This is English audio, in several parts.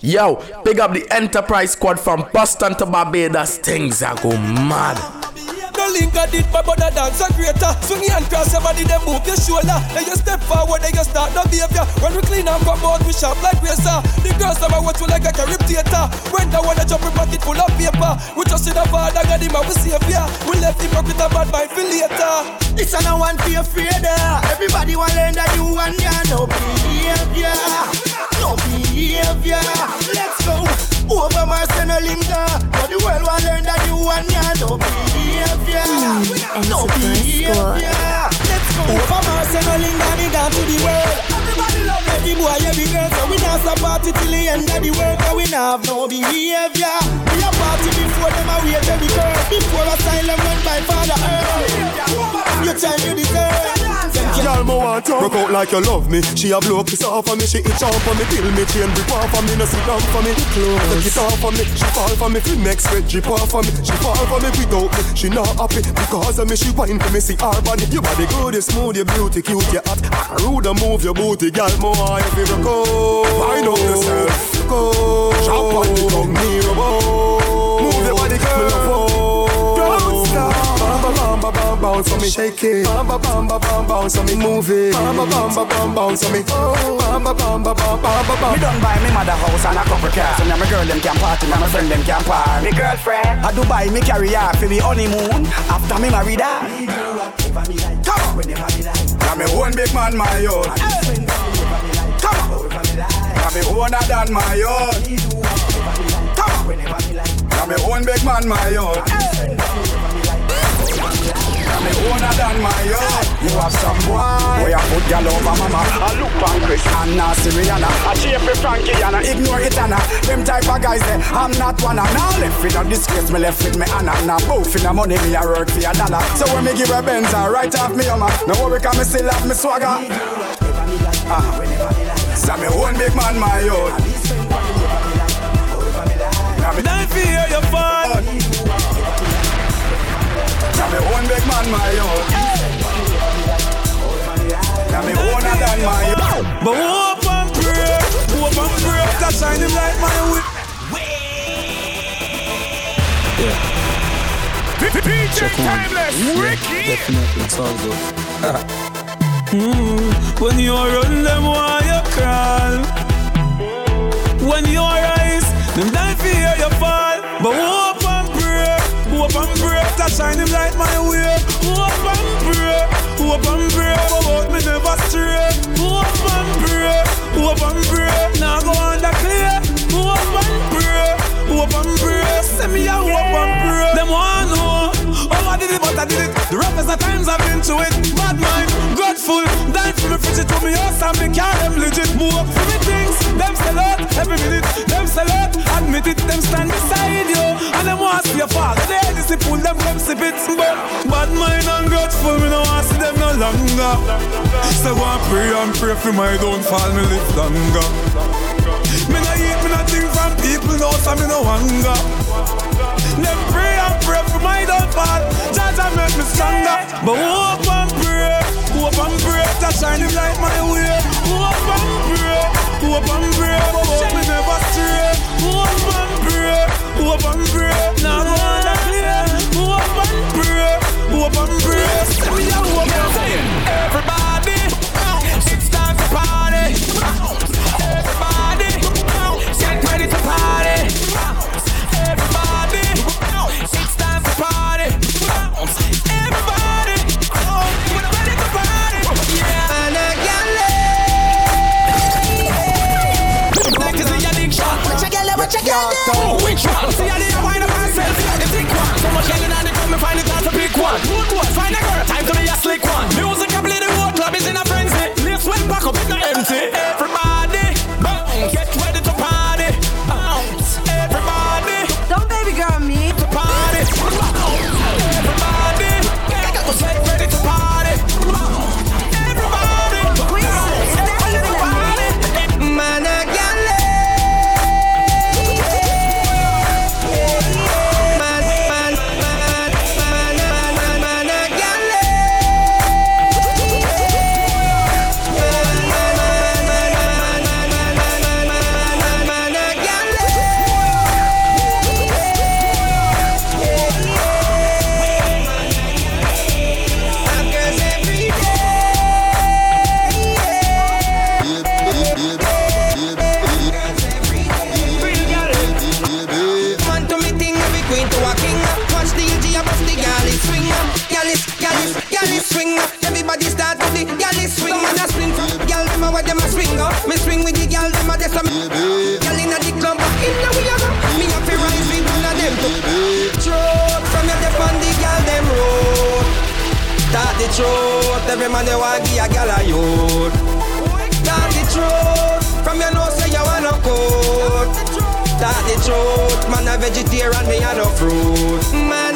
Yo, pick up the Enterprise Squad from Boston to Barbados. Things are go mad. Link I did my brother dance a greater. Swing your hand cross your body then move your shoulder. Then you step forward then you start the behavior. When we clean and come out we sharp like razor. The girls them I watch you like a carib theater. When the one a jump in pocket full of paper. We just see the father God him and we savior We left him with a bad mind for later. This a no one feel afraid of Everybody want learn that you and ya. No behavior. No behavior. Let's go over Marcel Linda But the world want learn that you and ya. No behavior No behavior Let's go. Over Marcel Linda Me gone to the world. Everybody love every boy, every girl. So we not stop party till the end of the world. Cause we not have no behavior We a party before them a wait every girl. Before a silent run by Father Earth. You tell you deserve Girl, me want to. Broke out like you love me. She a blow kiss off for me. She itch off for me. Till me. Chain rip off for me. No sit down for me. Close. Take it off for me. She fall for me. Feel next sweat drip off for me. She fall for me without me. She not happy Because of me. She whine for me. See her body. Your body good, you smooth, you beauty, cute, you hot. Ah, rude and move your booty Girl, me want you go. Find out yourself. Go. Jump on the tongue Near about bounce for me, shake it. Bam, bam, bam, bam, bam, bounce for me, move it. Bam, bam, bam, bam, bam, bounce for me. Oh, bam, bam, bam, bam, bam, bam, bam. Me done buy me mother house and a couple cars. Now my girl them can party, now my friend them can party. Me girlfriend, I Dubai me carry her for me honeymoon. After me married her. Come on, now me one big man my own. Come on, now me owner than my own. Come on, now me one big man my own. Me owner than my own. You have some boy. Where I put gal over mama. I look on Chris and Nancy Rihanna. I cheer for Frankie and I ignore it Anna. Them type of guys there, I'm not one. And now left with a disgrace, me left with me Anna. Now both in the money, me a work for a dollar. So when me give a Benz, I right off me Hummer. No worry, cause me still have me swagger. Ah. So me one big man, my own. Don't fear your fall Now me one big man, my own. Now me owner than my own. But hope and pray Hope and pray That shine him like my whip DJ Timeless, Ricky. Definitely, it's all good. mm, When you run them why you crawl When you rise Them die fear you fall But hope pray That shine him like my way. Hope and pray Hope and pray But me never stray. Hope and pray Hope and pray Now go the clear Hope and pray Hope and pray Send me a hope and pray Them Oh I did it but I did it. The roughest of times I've been to it. Bad mind Grateful. Die for me fridge to me house And me car them legit. Move up for me things Them sell out Every minute. Them sell out Admit it Them stand beside you. And them want to see your father They just pull them come sip it But bad mind and grateful Me no want to see them no longer. So go and pray and pray for my downfall Me live longer. Me no eat me no think from people No so me no hunger. Them pray for my downfall Jah make me stronger. But hope and pray Hope and pray That shine him like my way. Hope and pray Hope and pray Hope me never stray. Hope and pray Hope and pray. Now and clear. Hope and pray hope and pray truth. Every man they want give a gal a youth. Tell the truth. From your nose say you want no coat. Tell the truth. Man a vegetarian, me a no fruit. Man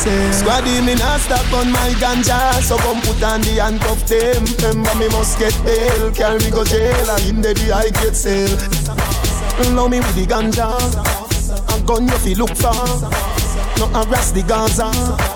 Squaddy, me not stop on my ganja. So come put on the handcuff them. Remember me must get bail. Carry me go jail And in the I get sale. Love me with the ganja. A gun you fi look for. No harass the Gaza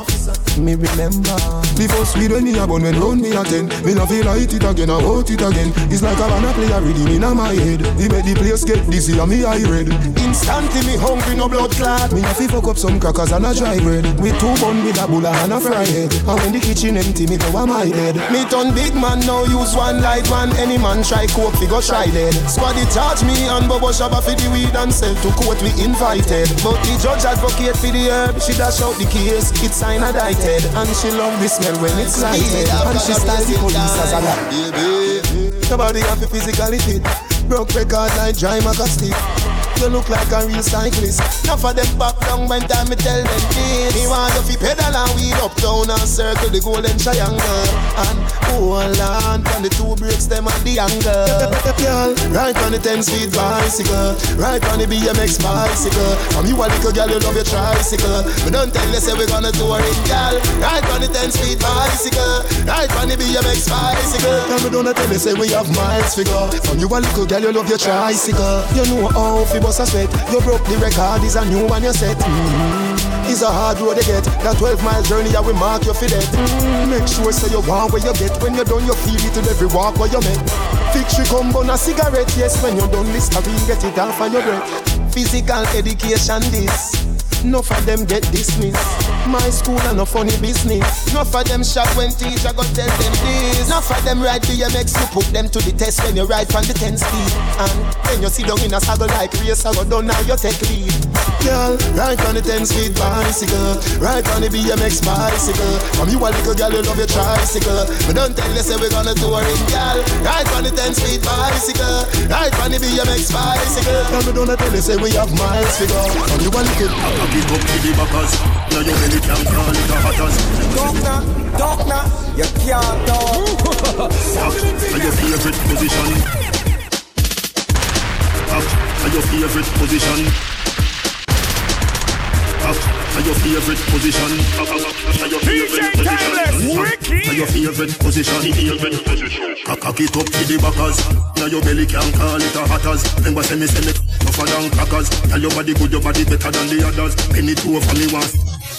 Me remember. The first weed when me a bun when round me a ten. Me no feel light it again, I want it again. It's like a wanna play a rhythm in my head. Me make the place get dizzy and me eye red. Instantly me hungry, no blood clot. Me have to fuck up some crackers and a dry bread. With two bun with a bulla and a fry head. And when the kitchen empty, me go on my bed. Me turn big man, now use one light man. Any man try coke, fi go try dead. Squaddy charge me and Bobo Shabba fi the weed and sell to court we invited. But the judge advocate for the herb She dash out the case, it's signed and And she love this smell when it's lighted. And she styles the police as a Baby, nobody have a physically fit. Broke record like dry stick. You look like a real cyclist. Now for them back down when time me tell them this. Me want to fi pedal and wheel up down and circle the golden triangle. And hold on on the two brakes them on the angle. Right on the 10 speed bicycle. Right on the BMX bicycle. From you a little girl, you love your tricycle. We don't tell you say we gonna tour it, girl. Right on the 10 speed bicycle. Right on the BMX bicycle. And we don't tell you say we have miles figure. From you a little girl, you love your tricycle. You know how bust a sweat. You broke the record, is a new one you set. Mm-hmm. It's a hard road to get. That 12 mile journey, I will mark you for. Mm-hmm. Make sure so you want where you get. When you're done, you feel it in every walk where you make. Victory come on a cigarette, yes. When you're done, Listerine, get it off on your breath. Physical education, this. Enough of them get dismissed. My school and no funny business. Enough of them shot when teacher go tell them this. Enough of them ride BMX, you put them to the test when you ride from the 10 speed. And when you sit down in a saddle like race, I go down now you take lead. Girl, ride on the 10 speed bicycle. Ride on the BMX bicycle. From you a little girl, you love your tricycle. But don't tell you say we're gonna tour it, girl. Ride on the 10 speed bicycle. Ride on the BMX bicycle. And we don't tell you say we have miles to go. From you a little it up to the backers. Now your belly can call it a hatters. You can't. Are your favorite position? Are your favorite position? Are your favorite position? Your favorite position? Are your favorite position? Cock it up to the backers. Now your belly can call it a hatters. Remember say me say me tougher than crackers. Tell your body good, your body better than the others. Penny two for me once.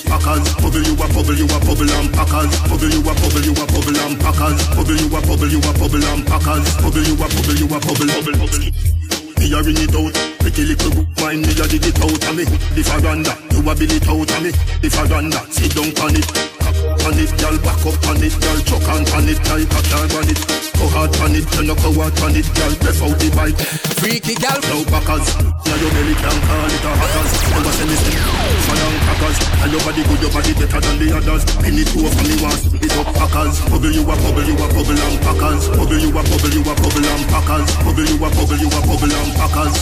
Packers, bubble you a bubble you a bubble and packers. Bubble you a bubble you a bubble and packers. Bubble you a bubble you a bubble and packers. Bubble you a bubble you a bubble bubble me a ring it out. Pretty little book, mind me a dig it out of me. The faranda, you a bill it out of me. The faranda, sit down on it. On it, girl, back up on it, girl, chuck on on it, like a car on it. Go hard on it, turn up go hard on it, girl, breath out the bike. Freaky girl, no backers. Now your belly can call it a hatters. Never send me send fun and crackers. And your body good, your body better than the others. Penny two for me once, it up packers. Bubble you a bubble, you a bubble and packers. Bubble you a bubble, you a bubble and packers. Bubble you a bubble, you a bubble and packers.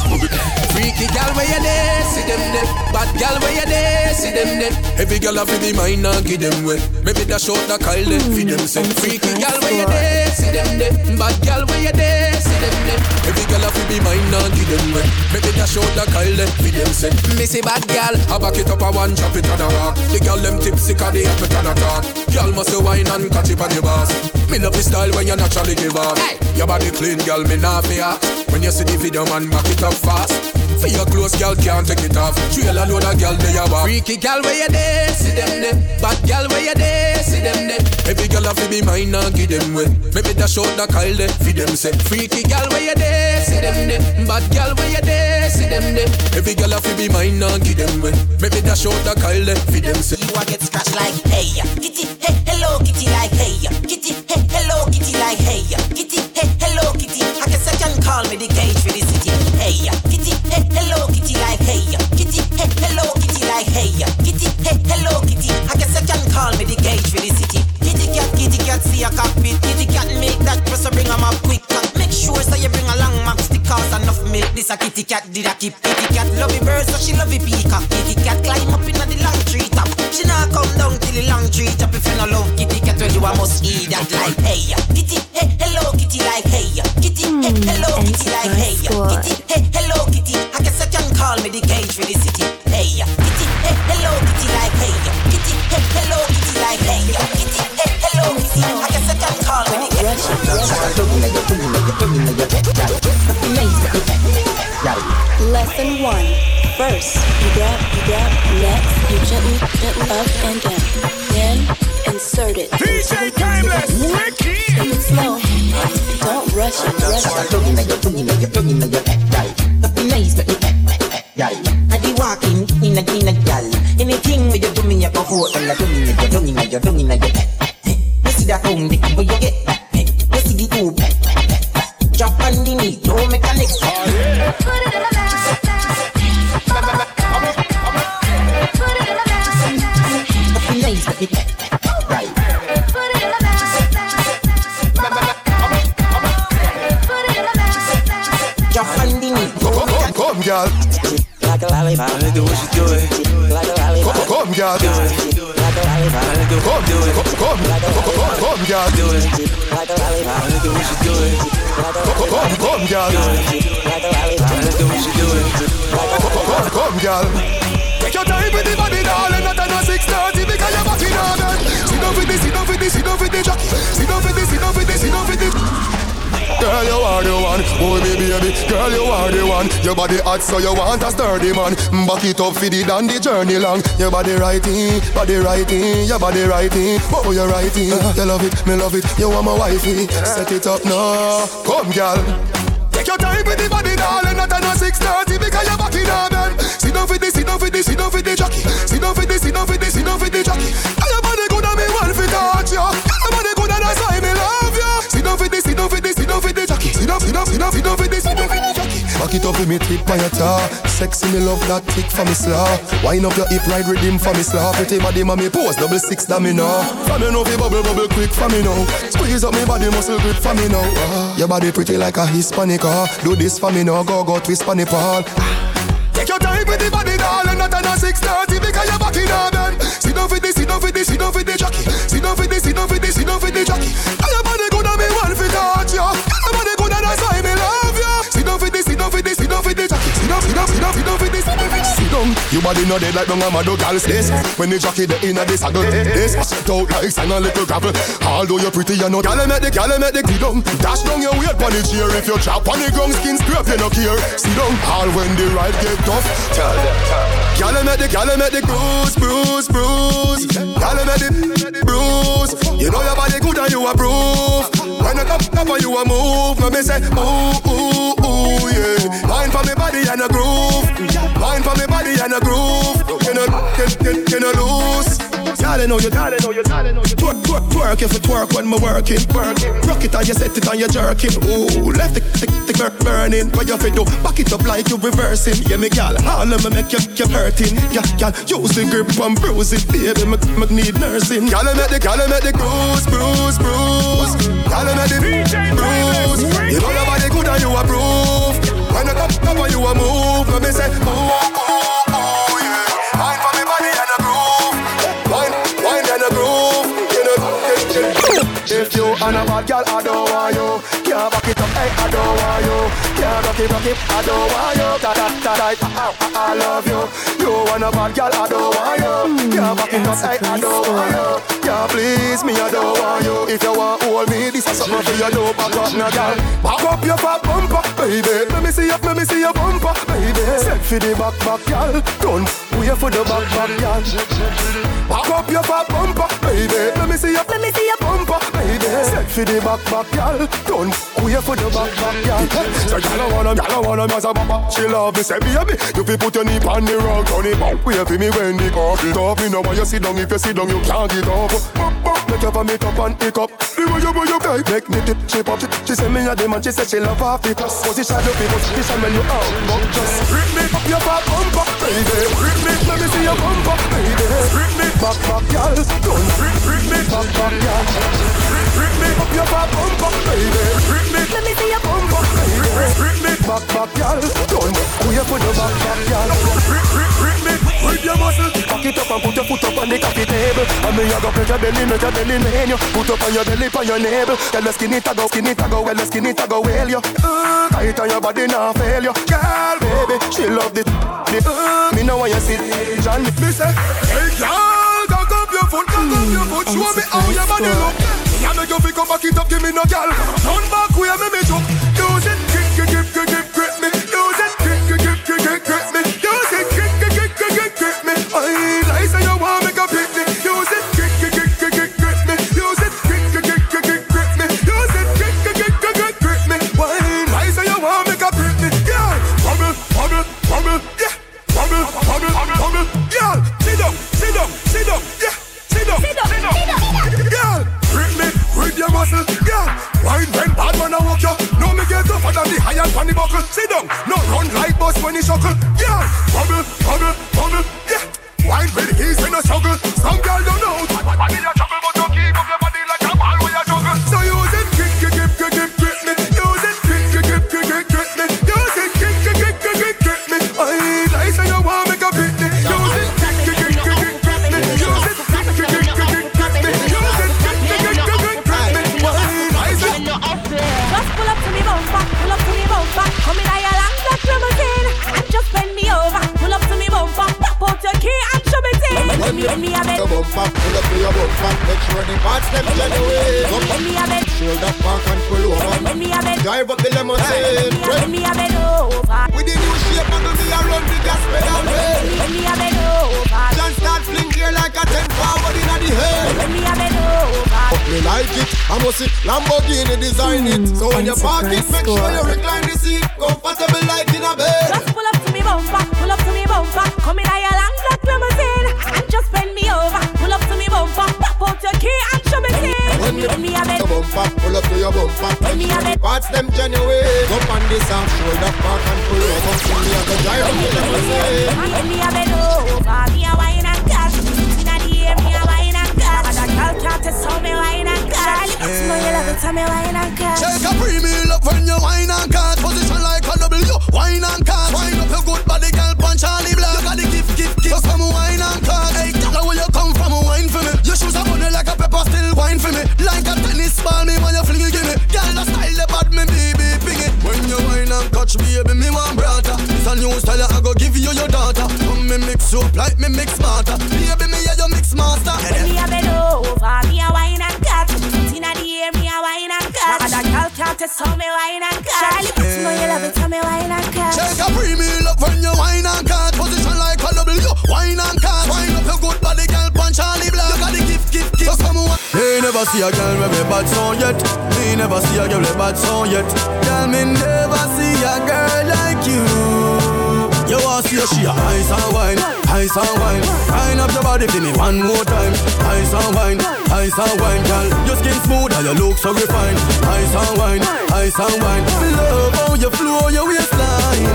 Freaky gal where you there, see them there. Bad gal where you there, see them there. Every gal have to be mine and give them way. Maybe that short that Kyle them feed them say. Freaky gal where you there, see them there. Bad gal where you there, see them there. Every gal have to be mine and give them way. Maybe that short that Kyle them feed them say. Missy bad gal, I back it up a one, chop it on a rock. The gal them tipsy 'cause they have it on a talk. Gal must wine and catch it on the boss. Me love the style when you naturally give off. Hey. Your body clean, gal, me not fear. When you see the video, man, back it up fast. For your clothes, girl can't take it off. Trail a load of girl they a walk. Freaky girl where you there, see them there. Bad girl where you there, see them there. Every girl have to be mine and give them way. Maybe that short that Kyle there, feed them say. Freaky girl where you there, see them there. Bad girl where you there, see them there. Every girl have to be mine and give them way. Maybe that short that Kyle there, feed them say. You a get scratched like hey, kitty, hey, hello, kitty like hey, kitty, hey, hello, kitty like hey, kitty, hey, hello, kitty. I guess I can call me the cage a cockpit. Kitty cat milk that press bring 'em up quick. Make sure so you bring a long max cause enough milk. This a kitty cat did a keep. Kitty cat love the birds so she love the peacock. Kitty cat climb up in the long tree top. She not come down till the long tree top. If you no love kitty cat, well you a must eat that like hey. Kitty, hey, hello kitty like hey. Kitty, hey, hmm, hello kitty like hey. Kitty, hey, hello kitty. I guess I can call me the cage for the city. One. First, you grab, you grab, next, you gently, gently up and down. Then, insert it. DJ Timeless, Ricky. Take it slow. Don't rush it, rush it. I be walking in a in a gal. Anything where you do me, you go for it. You do me, you do me, you do me, you do Like a lollipop. What you. Come, come, come, girl. Like a lollipop. I do what you do. Come, come, come, girl. Take your time with the body, darling. Not on a 6:30 because you're back in heaven. Sit down for this, sit down for this, sit down for this. Sit down for this, sit down for this, sit down for this. Girl, you are the one, oh me baby. Girl, you are the one. Your body hot, so you want a sturdy man. Back it up for the down the journey long. Your body righty, body righty, your body righty. Oh, you righty. You love it, me love it. You want my wifey. Set it up now. Come, girl. Take your time with the body, darling. Not on a 6:30 because you're back in heaven. Sit down for this, sit down for this, sit down for the jockey. Sit down for this, sit down for this, sit down for the jockey. Sit for this, sit for the jockey. Back it up with me tip on your tar. Sexy me love that tick for me slaw. Wind up your hip, ride rhythm for me slaw. Pretty body, mommy pose double six that me know. For me know fi bubble bubble quick for me now. Squeeze up me body muscle grip for me now. Ah, your body pretty like a Hispanic. ah. Do this for me now, go go twist for the pole. Take your time with the body, darling, not on a 6:30 because you're back in heaven. Sit down for this, sit down for this, sit down for the jockey. Sit down for this, sit down for this, sit down for the jockey. And your body good and me want to touch. And your body Sit down, sit down, sit sit for this, sit down this. Sit. Your body no dead like no mama do girls this. When the jockey the inner the saddle, this set out like sand a little gravel. Although you're pretty, you know, gyal make the gyal make the get down. Dash down your weight on the chair. If you chop on the ground, skin scrape you no care. Sit down. All when the ride get tough. Tell them, Gyal make the gyal make the bruise, bruise, bruise. Gyal make the bruise. You know your body good and you approve. When you come up and you a move, let me say ooh ooh ooh yeah. Mind for me body and a groove. Mind for me body and a groove. You know, can can you lose? Gotta know you, gotta know you, gotta know you. Twerk, twerk, twerk if it twerk when me working. Rock it and you set it and you jerking. Ooh, left the, the, the burn burning. What you fit do? Back it up like you reversing. Yeah, me gal, all of me make you, you hurting. Yeah, gal, use the grip and bruise it, baby. Me, me need nursing. Gal, make the, gal, make the bruise, bruise, bruise. Gal, make the bruise. You know your body good and you approve. When you come up and you a move, let me say, ooh, if you and a bad girl, I don't want you. Can't back it up, hey, I don't want you. Can't rock it, rock it, I don't want you. Ta ta ta ta, I, I, I love you. You and a bad girl, I don't want you. Can't back it up, hey, I don't want you. Can't please me, I don't want you. If you want hold me, this is something for you. Do back up, now, girl. Back up your fat bumper, baby. Let me see you, let me see your bumper, baby. Set for the back, back, girl. Don't wait for the back, back, girl. Back up your fat bumper, baby. Let me see your, let me see your bumper, baby. Set for the back back, girl. Don't wait for the back back, girl. So girl, I wanna, girl, I wanna, as a papa. She love me, say baby, you fi put your knee on the rug, turn it back. Wait for me when the coffee top. You know why you sit down, if you sit down, you can't get up. Make you for me top and pick up. The way you, way you type, make me tip, shape up. She, she say me a the man, she say she love half it. Position you fi position when you out, but just grip me up your back bumper, baby. Grip me, let me see your bumper, baby. Grip me, back back, girl. Don't grip, grip me, back back, girl. Grip, grip me up your back bumper, baby. Grip me, let me see your bumper, baby. Grip me, back back, girl. Don't wait for the back back, girl. Grip, grip, grip me, grip your muscle. Back it up and put your foot up on the coffee table. And me a go press your belly, make your belly lean you. Put up on your belly, on your navel. Tell the skin it a go, skin it a go, well the skin it a go, well you. Uh, tight on your body, now fail you. Girl, baby, she love the, the uh, me know when you see John. Me say, hey girl, cock up your foot, cock up your foot, show me how your body look. Me a make you feel come back it up, give me no girl. Turn back, a me me jump. Use it, Wine when bad man a walk you. No me get tougher than the iron pon the buckle. Sit down, no run like bus when he shuckle, yeah. Bubble, bubble, bubble, yeah. Wine when he's in a struggle. Some tell me wine and cash. Take a premium up when you wine and cut. Position like a W, wine and cut. Wine up your good body, girl, punch Charlie Black. You got the gift, gift, gift. So come wine and cut. Hey, girl, where you come from, wine for me. Your shoes are bunny like a pepper, still wine for me. Like a tennis ball, me when you fling it, give me. Girl, the style the bad, me baby, ping it. When you wine and touch, baby, me want brother. It's a new style, I go give you your daughter. Come me mix up like me mix smarter. Baby, me yeah, you mix master. Me a bed girl can't test how me wine and cut. Charlie, know you love it, tell me wine and cut. Take a premium up when you wine and cut. Position like a W, wine and cut. Wine up your good body, girl, punch Charlie Black. You got the gift, gift, gift. So come on. Me never see a girl with a bad song yet. Me never see a girl with a bad song yet. Girl, me never see a girl like you. You she a ice and wine, ice and wine. Wine up your body for me one more time. Ice and wine, ice and wine, girl. Your skin smooth and your look so refined. Ice and wine, ice and wine. Love how you flow your waistline.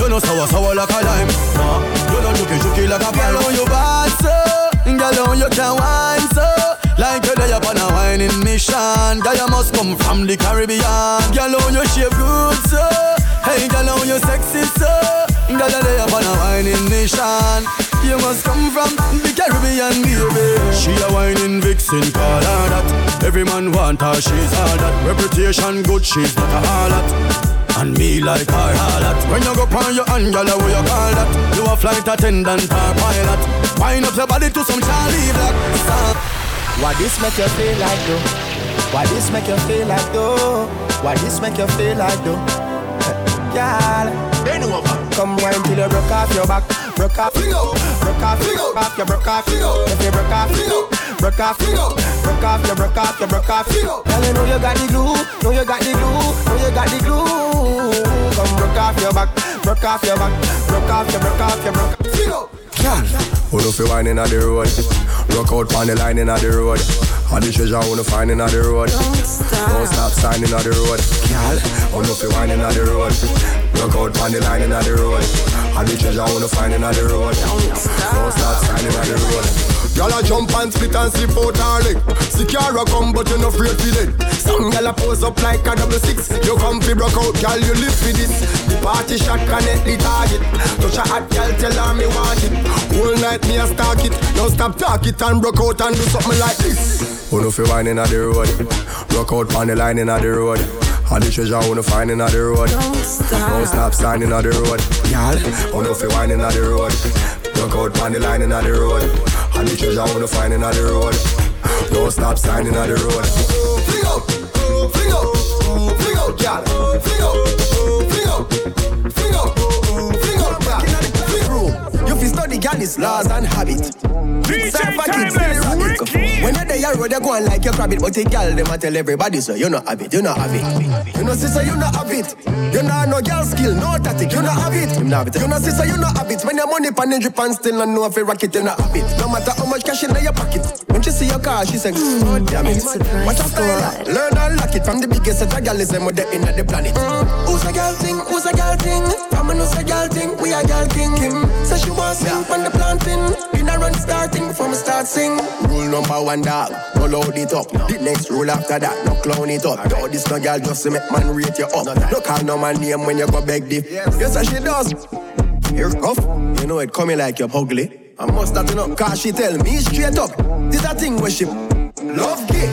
You know sour sour like a lime. Nah, you know juky juky like a pine. Girl, you bad so, girl, how you can wine so. Like you're there upon a whining mission. Girl, you must come from the Caribbean. Girl, how you shape good so. Hey, girl, how you sexy so. Girl, you're there upon a whining mission. You must come from the Caribbean, baby. She a whining vixen, call her that. Every man want her, she's all that. Reputation good, she's not a harlot. And me like her harlot. When you go on your hand, girl, what you call that? You a flight attendant or pilot. Wind up your body to some Charlie Black. Stop. Why this make you feel like though? Why this make you feel like though? Why this make you feel like though? Girl, bend over. Come wine till you broke off your back. Broke off, broke off, broke off, you broke off. If you broke off, broke off, broke off, you broke off, you broke off. Girl, you know you got the glue, know you got the glue, know you got the glue. Come broke off your back, broke off your back, broke off, you broke off, you broke off. Girl, who know fi wine inna the road? Rock out pon the line inna the road. All the treasure wanna find inna the road. Don't stop, Don't stop signing inna the road. Girl, who know fi wine inna the road? Rock out pon the line inna the road. All the treasure wanna find inna the road. Don't stop, Don't stop signing inna the road. Y'all a jump and split and slip out her leg. Secure come, but you no afraid to it. Some y'all a pose up like a double six. You come fi broke out, girl, you live for this. The party shot connect the target. Touch a hot girl, tell her me want it. Whole night me a stalk it. Now stop talk it and broke out and do something like this. Who know fi wine inna the road? Broke out on the line inna the road. All the treasure I wanna find inna the road. Don't stop, Don't stop signing on the road. Y'all, who know fi wine inna the road? Broke out on the line inna the road. And the treasure I wanna find in the road. Don't stop signing on the road. Fling out, fling out, fling out, girl. Fling out, fling out, fling out, fling out, girl. Fling room. You fi study girl laws and habit. DJ Timeless, When you're there, road, you go on like you crab it, but the girl them a tell everybody so you not have it, you not have it. You know sister, you not have it. You know no girl skill, no tactic, you not have it. You not have it. You know sister, you not have it. When your money pan the drip and still not know if you rock it, you not have it. No matter how much cash in your pocket. When she see your car, she say, oh damn it. Watch out style, learn and lock it from the biggest set of girl is them with the in the planet. Mm. Who's a girl thing? Who's a girl thing? From a who's a girl thing? We a girl king. Kim say she wants yeah. on the planting. In a run starting before me start sing. Rule number one dog, roll out it up. The next rule after that, no clown it up. No, this no girl just to make man rate you up. No call no man name when you go beg the. Yes, yes she does. You're rough, you know it coming like you're ugly. I must start up, cause she tell me straight up. This a thing where she love gay.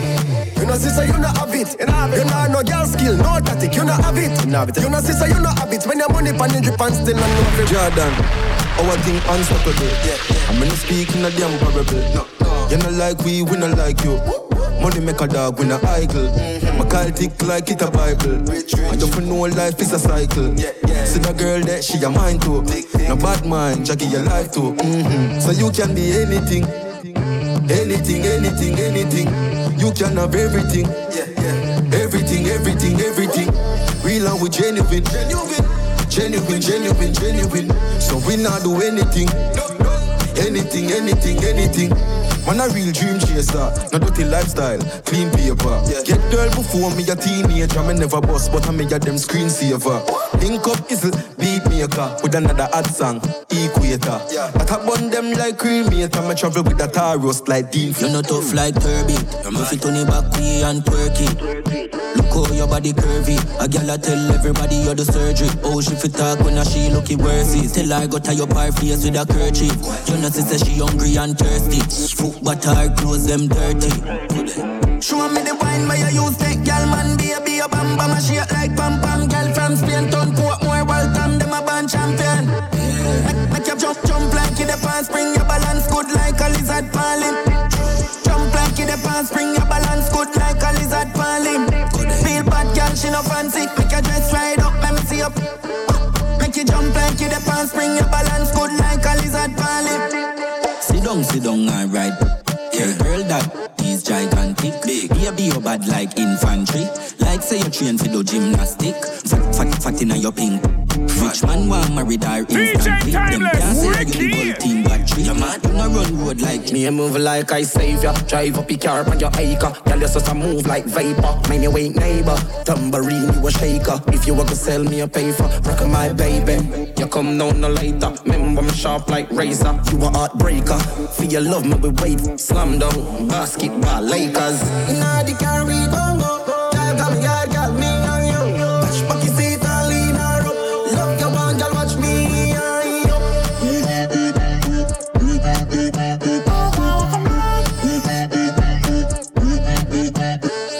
You know, sister, you not have it. You know, have it. You know, no girl skill, no tactic, you not have it. You know, have it. You know, sister, you not have it. When your money pan the drip and still not know it. Jordan, our thing unstoppable. I'm gonna speak in a damn parable. No, no. You not like we, we not like you. Money make a dog, we not idle. My call tick like it a Bible. Rich, rich. I don't know life is a cycle. Yeah, yeah. See the girl that she a mind too. No bad mind, Jackie your life too. Mm-hmm. So you can be anything. Anything, anything, anything. You can have everything. Yeah, yeah. Everything, everything, everything. Real and we genuine. Genuine, genuine, genuine, genuine. So we not do anything. Anything, anything, anything. Man a real dream chaser, no dirty lifestyle, clean paper. Yeah. Get girl before me a teenager, me never bust, but I me a them screensaver. Link up is beat maker with another ad song, equator. Yeah. I burn them like cremator, me travel with a tar roast like Dean. You're not tough like Kirby, you move it on the back way and twerk it. Look how your body curvy. A gal I tell everybody you're the surgery. Oh, she fit talk when I she looky worthy. Till I go tie up her face with a kerchief. You know she say she hungry and thirsty. But her clothes them dirty. Show me the wine by your use take gal man baby a bam bam a shake like pam pam gal from Spain turn court more welcome them a band champion. Make, make you jump jump like you the pan spring your balance good like a lizard falling. Jump like you the pan spring your balance good like a lizard falling. Feel bad gal she no fancy make your dress right up let me see up. Make you jump like you the pan spring your balance good like a lizard falling. Down, sit down, alright. Yeah, girl, that is gigantic. Big, baby, you bad like infantry. Like say you train for the gymnastic. Fat, fat, fat in your pink. Rich man want married her instantly. Them can't say you the whole team battery. You mad, you no run road like me. I move like I save ya. Drive up your car on your acre. Girl, you just a move like vapor. Mind your ain't neighbor. Tambourine, you a shaker. If you want to sell me a paper, rock my baby. You come down no later. Remember me sharp like razor. You a heartbreaker. For your love, me we wait. Slam down, basketball, Lakers. Inna the car we gon' go. Girl, come here,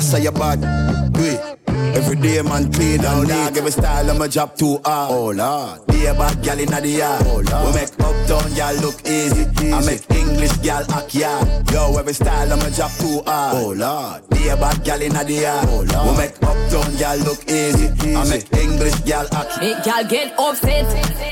I say you bad, do it. Every day man clean and neat. Every style of my job too hard. Oh lord. Be a bad gal inna the yard. Oh lord. We make uptown gal look easy. easy. I make English gal act yard. Yo, every style of my job too hard. Oh lord. Be a bad gal inna the yard. Oh lord. We make uptown gal look easy. easy. I make English gal act. Make gal get upset.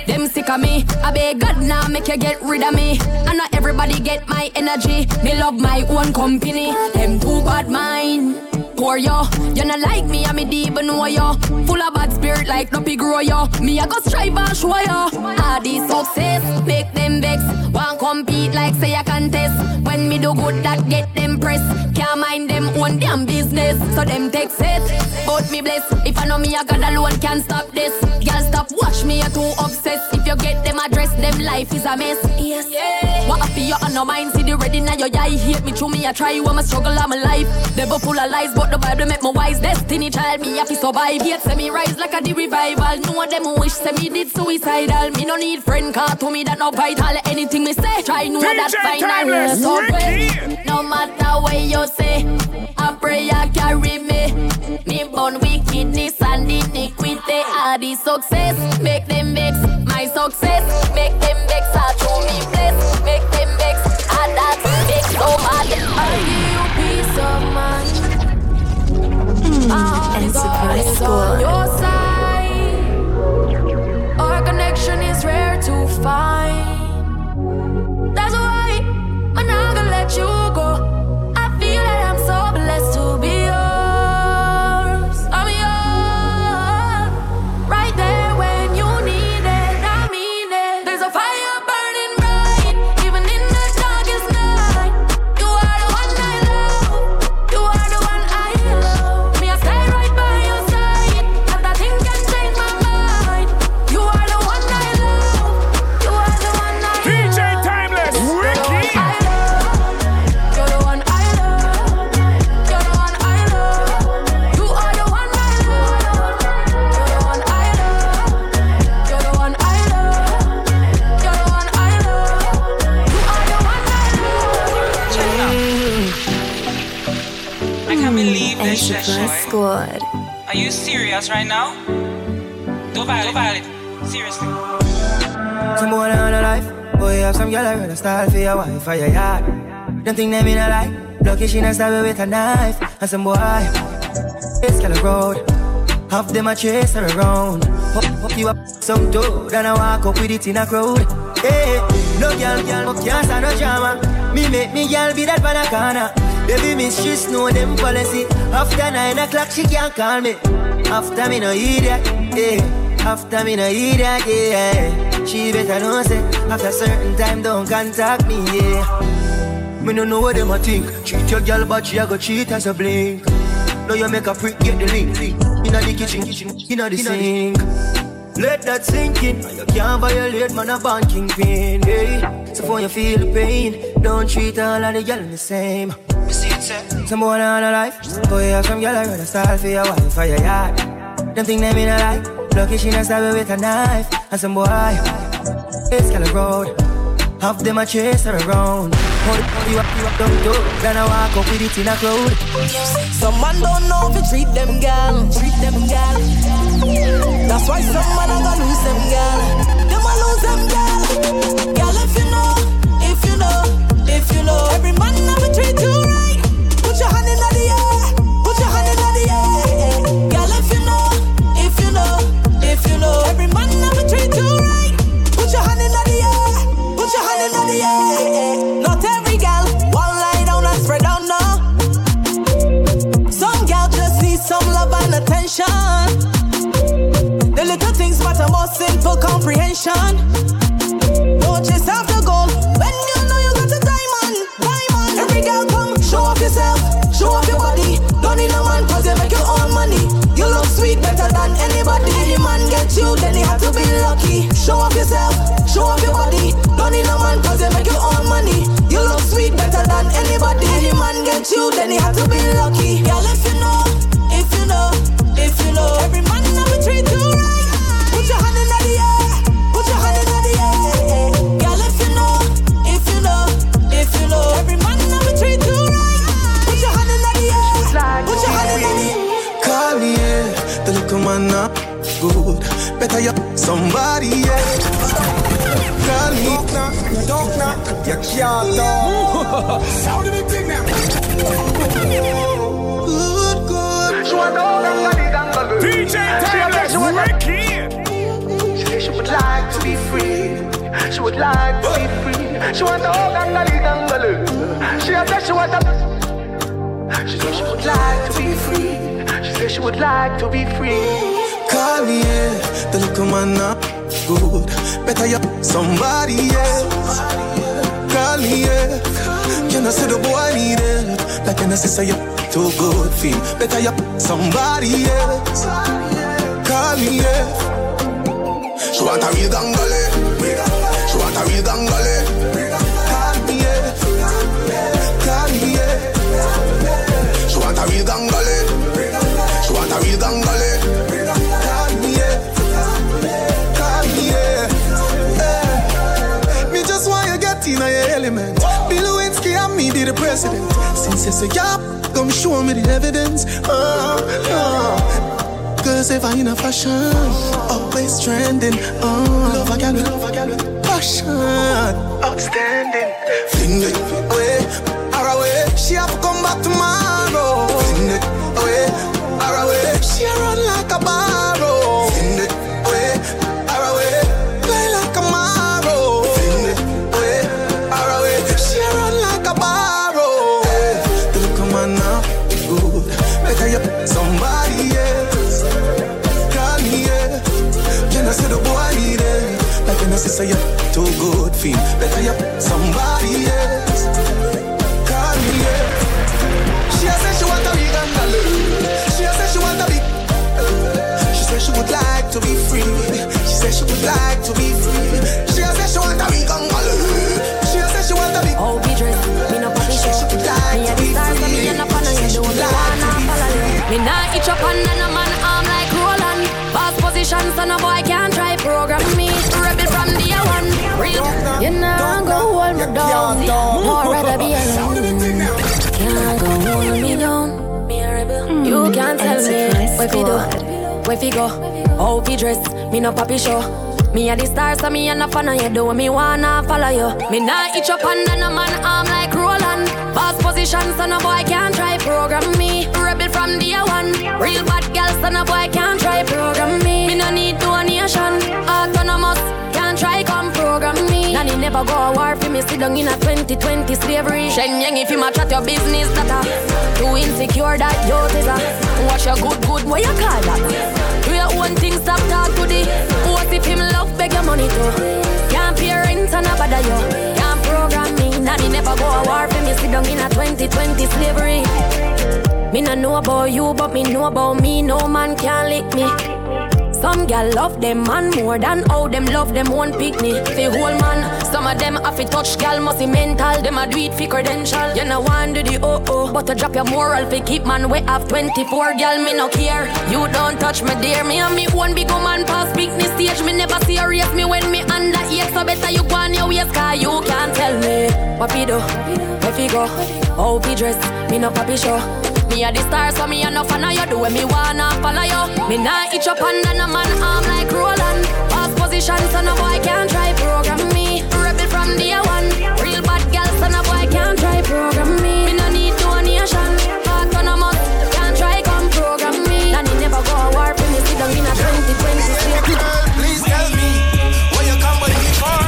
Them sick of me. I beg God now make you get rid of me. And not everybody get my energy. Me love my own company. Them too bad mind poor yo. You not like me, I'm deep and know yo. Full of bad spirit like no pig grow yo. Me I go strive and show yo. All this success make them vex. Want compete like say a contest. When me do good that get them press. Can't mind them own damn business. So them take set. But me bless. If I know me I got alone can't stop this. Girl stop watch me you too obsessed. If you get them address them life is a mess. Yes. Yeah. What happy you on no mind see the ready now your eye hate me through me I try when my struggle I'm alive. Never full of lies but the Bible make my wise destiny child. Me have to survive. Yet say me rise like a the revival. No them who wish say me did suicidal. Me no need friend car to me that no vital. Anything me say, try know that final. So pray. No matter what you say, I pray I carry me. Me born wickedness and iniquity. The success make them vex. My success make them vex. I show me bless. Make them vex. That vex so mad. I give you peace of mind. Hmm, Enterprise Squad. your side. Our connection is rare to find. That's why I'm not gonna let you right now? Don't violate, don't violate. Seriously. Some boy on a life. Boy, have some girl I run a style for your wife for your yard. Them think them in a lie. Lucky she not stab with a knife. And some boy, it's kind of road. Half them a chase her around. Hook, hook you up some dude and I walk up with it in a crowd. Hey, no girl, girl, but can't no drama. Me make me girl be that banana. Baby mistress know them policy. After nine o'clock she can't call me. After me no idiot, yeah. After me no idiot, yeah. She better know say after certain time don't contact me, yeah. Me no know what them a think. Treat your girl, but she a go cheat as a blink. Now you make a freak get the link. Inna the kitchen, kitchen, inna the sink. Let that sink in. You can't violate man a band kingpin. Hey. So for you feel the pain, don't treat all of the girl the same. Some boy on a life, boy have some girl I run a style for your wife for your yard. Them think them in a life, lucky she not stab with a knife. And some boy, it's kind of road. Half them a chase her around. Hold hold you up, you up, don't do. Then I walk up with it in a crowd. Some man don't know if you treat them gal, treat them gal. That's why some man a gonna lose them gal. Them a lose them gal. Gal, if you know, if you know, if you know, every man never treat you more comprehension. Don't chase after gold when you know you got a diamond. Diamond. Every girl come, show off yourself, show off your body. Don't need no man cause you make your own money. You look sweet better than anybody. Any man get you, then he have to be lucky. Show off yourself, show off your body. Don't need no man cause you make your own money. You look sweet better than anybody. Any man get you, then he have to be lucky. Girl, can't talk. Sound of the thing now. Good, good. She want to go DJ Timeless, Ricky. She said she would like to be free. She would like to be free. She want to go gangali gangalu. She said she want to. She said she would like to be free. She said she would like to be free. Call me, yeah. The little man not good. Better you somebody else. Call me, yeah. Can I say the boy need help? Like can I say you too good feel? Better you somebody else. Call me, yeah. She want a real gangale. Show me the evidence. Uh, uh. Cause if I in a fashion, always trending. Oh, love a gal, with- love gal, with passion. Outstanding. Fling it away, far away. She have to come back tomorrow. Like can I say say you too good feel? Better you somebody else. Call me, yeah. She say she want a big andalou. She say she want a big. She said she would like to be free. She said she would like to be free. She say she want a big andalou. She say she want a big. Oh, be dressed, me no papi show. Me a the stars, so me a no fan of you. Do me wanna follow. Me nah itch up and then a man arm like Roland. Boss position, so no boy can hold me down. More rather be alone. Can't go hold me down. Me a rebel. Hmm. You can't tell me where fi do, where fi go. How we dress, me no papi show. Me a the star, so me a no fan of you. Do me wanna follow you. Me nah itch up and then a man arm like Roland. Boss position, so no boy can try program me. Rebel from the one. Real bad girl, so no boy can try program never go a war for me. Sit down in a 2020 slavery. Shen Yang, if you match at your business, that too insecure that you is a. Your good, good, what you call that? Do your own thing, stop talk to the. What if him love beg your money too? Can't pay rent and a bother you. Can't program me. Nanny never go a war for me. Sit down in a 2020 slavery. Me no know about you, but me know about me. No man can lick me. Some gal love them man more than how them love them one picnic. Fi whole man, some of them have to touch gal must be mental. Them a do it fi credential. You know want do the oh oh, but to drop your moral fi keep man we have 24 gal me no care. You don't touch me dear, me and me one big woman pass picnic stage. Me never serious me when me under eight, so better you go on your ways 'cause you can't tell me what fi do, where fi go, how fi dress. Me no papi show. Me a the star, so me a no fan of you. Do what me wanna follow you. Me nah itch up and then a man arm like Roland. Boss position, so no boy can try program me. Rebel from the one. Real bad girl, so no boy can try program me. Me no need donation. Autonomous, can try come program me. Nanny never go a war for me. Sit down in a 2020 state. Please tell me what you come by me for.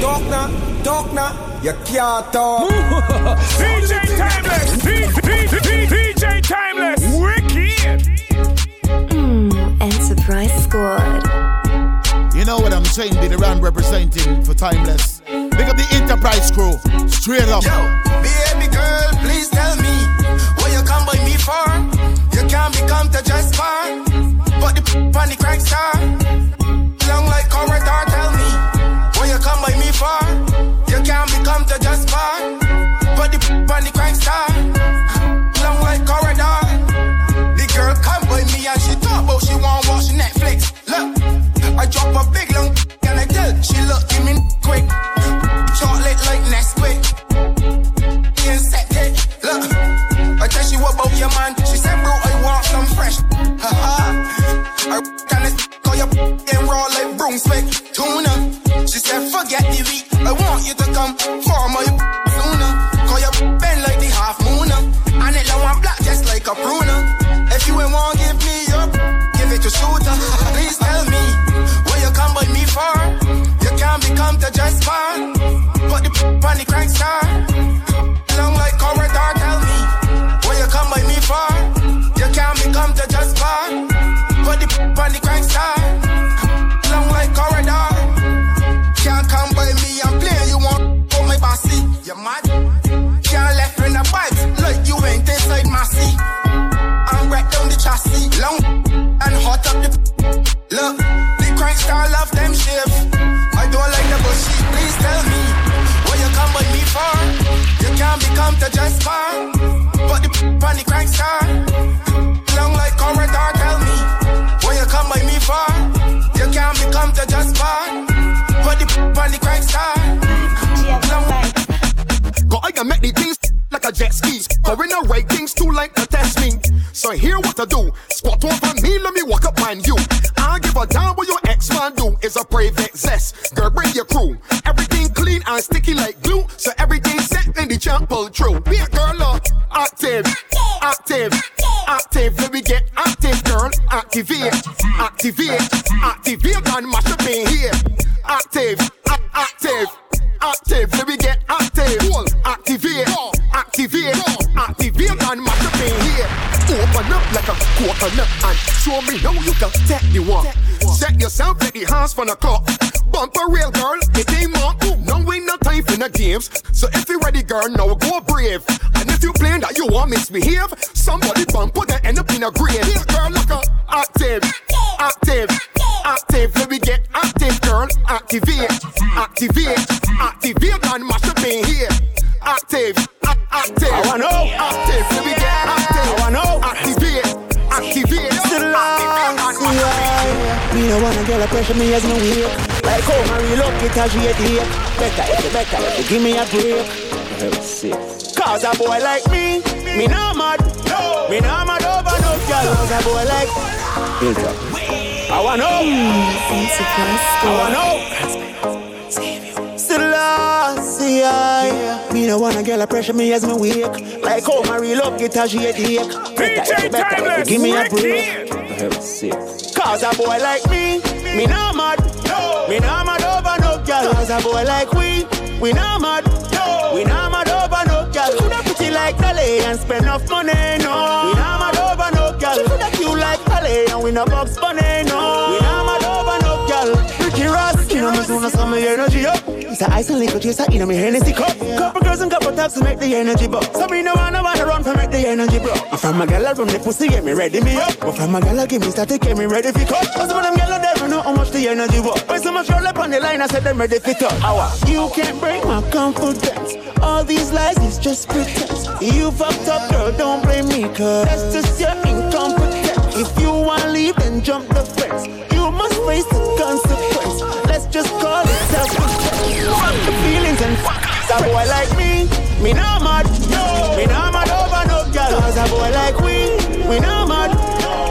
Talk now, talk now, you can't talk. DJ Timeless, DJ Timeless, Wicked. Hmm, Enterprise Squad. You know what I'm saying? Did around representing for Timeless. Big up the Enterprise crew. Straight up. Yo, baby girl, please tell me what you come by me for. You can't become the just bar, but the p- on the crank star. Long like corridor, star. Can make the things like a jet ski. In the right things too like to test me. So here what I do. Squat over me, let me walk up on you. I give a damn what your ex man do. Is a brave excess. Girl, bring your crew. Everything clean and sticky like glue. So everything set in the champ pull through. Be a girl up. Active. Active. Active. Let me get active, girl. Activate. Activate. Activate and mash up in here. Active. Active. Active, let me get active. Cool. Activate, activate, activate and in here. Open up like a coconut and show me how you can take the one. Set yourself like the hands from the clock. Bump a real girl, it ain't more. No ain't no time for the games. So if you ready, girl, now go brave. And if you playing that you want misbehave, somebody bump put that end up in a grave. Here, girl, like a active, active. Let me get active, girl. Activate, activate, activate and mash up in here. Active, a- active. I wanna know. Active. Let me get active. I wanna know. Activate, activate. Still activate up. Me no wanna get a pressure me as me wake Like how my up it as a date Better you better if you give me a break Cause a boy like me, me not mad no. Me not mad over no girl Cause a boy like I wanna know I wanna know Selassie, I Me no wanna get a pressure me as me wake Like how my real up get a date Better better give me a break Cause a boy like me, me not mad. No. Me not mad over no girl. Cause a boy like we, we not mad. No. We not mad over no girl. Coulda pretty like Dolly and spend enough money. No. We not mad Dolly and we no box bunny. No. We not mad over no girl. Ricky Ross, you know me soon as some energy up. It's a ice and liquor chaser in me Hennessy cup. Couple girls and couple taps to make the energy buck. So me no wanna wanna run for make the energy bro. I'm from a gal run the pussy get me ready me up. But from a gal give me static get me ready for cut. Cause of them gal never know how much the energy work. When so much roll up on the line I said them ready for touch. Hour. You can't break my confidence. All these lies is just pretense. You fucked up girl don't blame me cause that's just your incompetence. If you wanna leave then jump the fence. You must face the consequence. Let's just call it self-respect. Fuck the feelings and fuck a boy like me. Me not mad. No. Me not mad over no girl. Cause a boy like we. We not mad.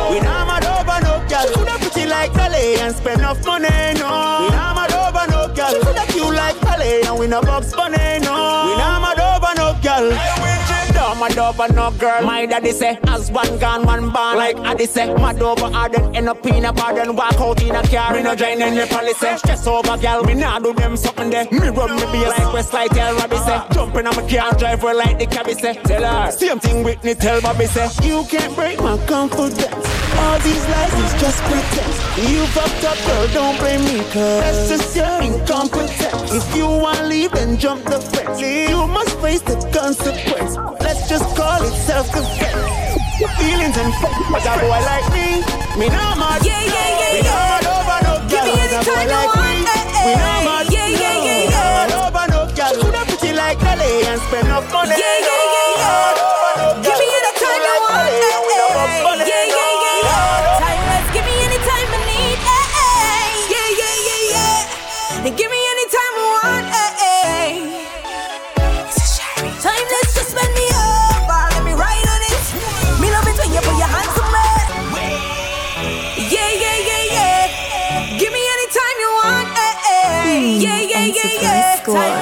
We not mad over no girl. Coulda pretty like Dolly and spend enough money. No. We not mad over no girl. Coulda cute like Dolly and we no box bunny. No. Over no girl. My daddy say, as one gone, one born. Like Addy say, mad over then end up in a bar, then walk out in a car. Me no join in the policy. Stress over girl, me nah do them something there. Me run me be like Westlight, tell Robbie say. Ah. Jumping on my car, drive her like the cabby say. Tell her, same thing with me, tell Bobby say. You can't break my confidence. All these lies is just pretense. You fucked up, girl, don't blame me, cause that's just your incompetence. If you wanna leave, then jump the fence. You must face the consequence. Let's just call it self-defense. Feelings and fuck, but a boy like me, me not mad. Yeah, yeah, yeah, We yeah. not mad over no Give me girl. any A boy like me, we eh, not eh. mad. Yeah, yeah, yeah, We yeah. mad over no girl. Coulda pretty like Dolly and spend enough money. Yeah, yeah, yeah, yeah. 过。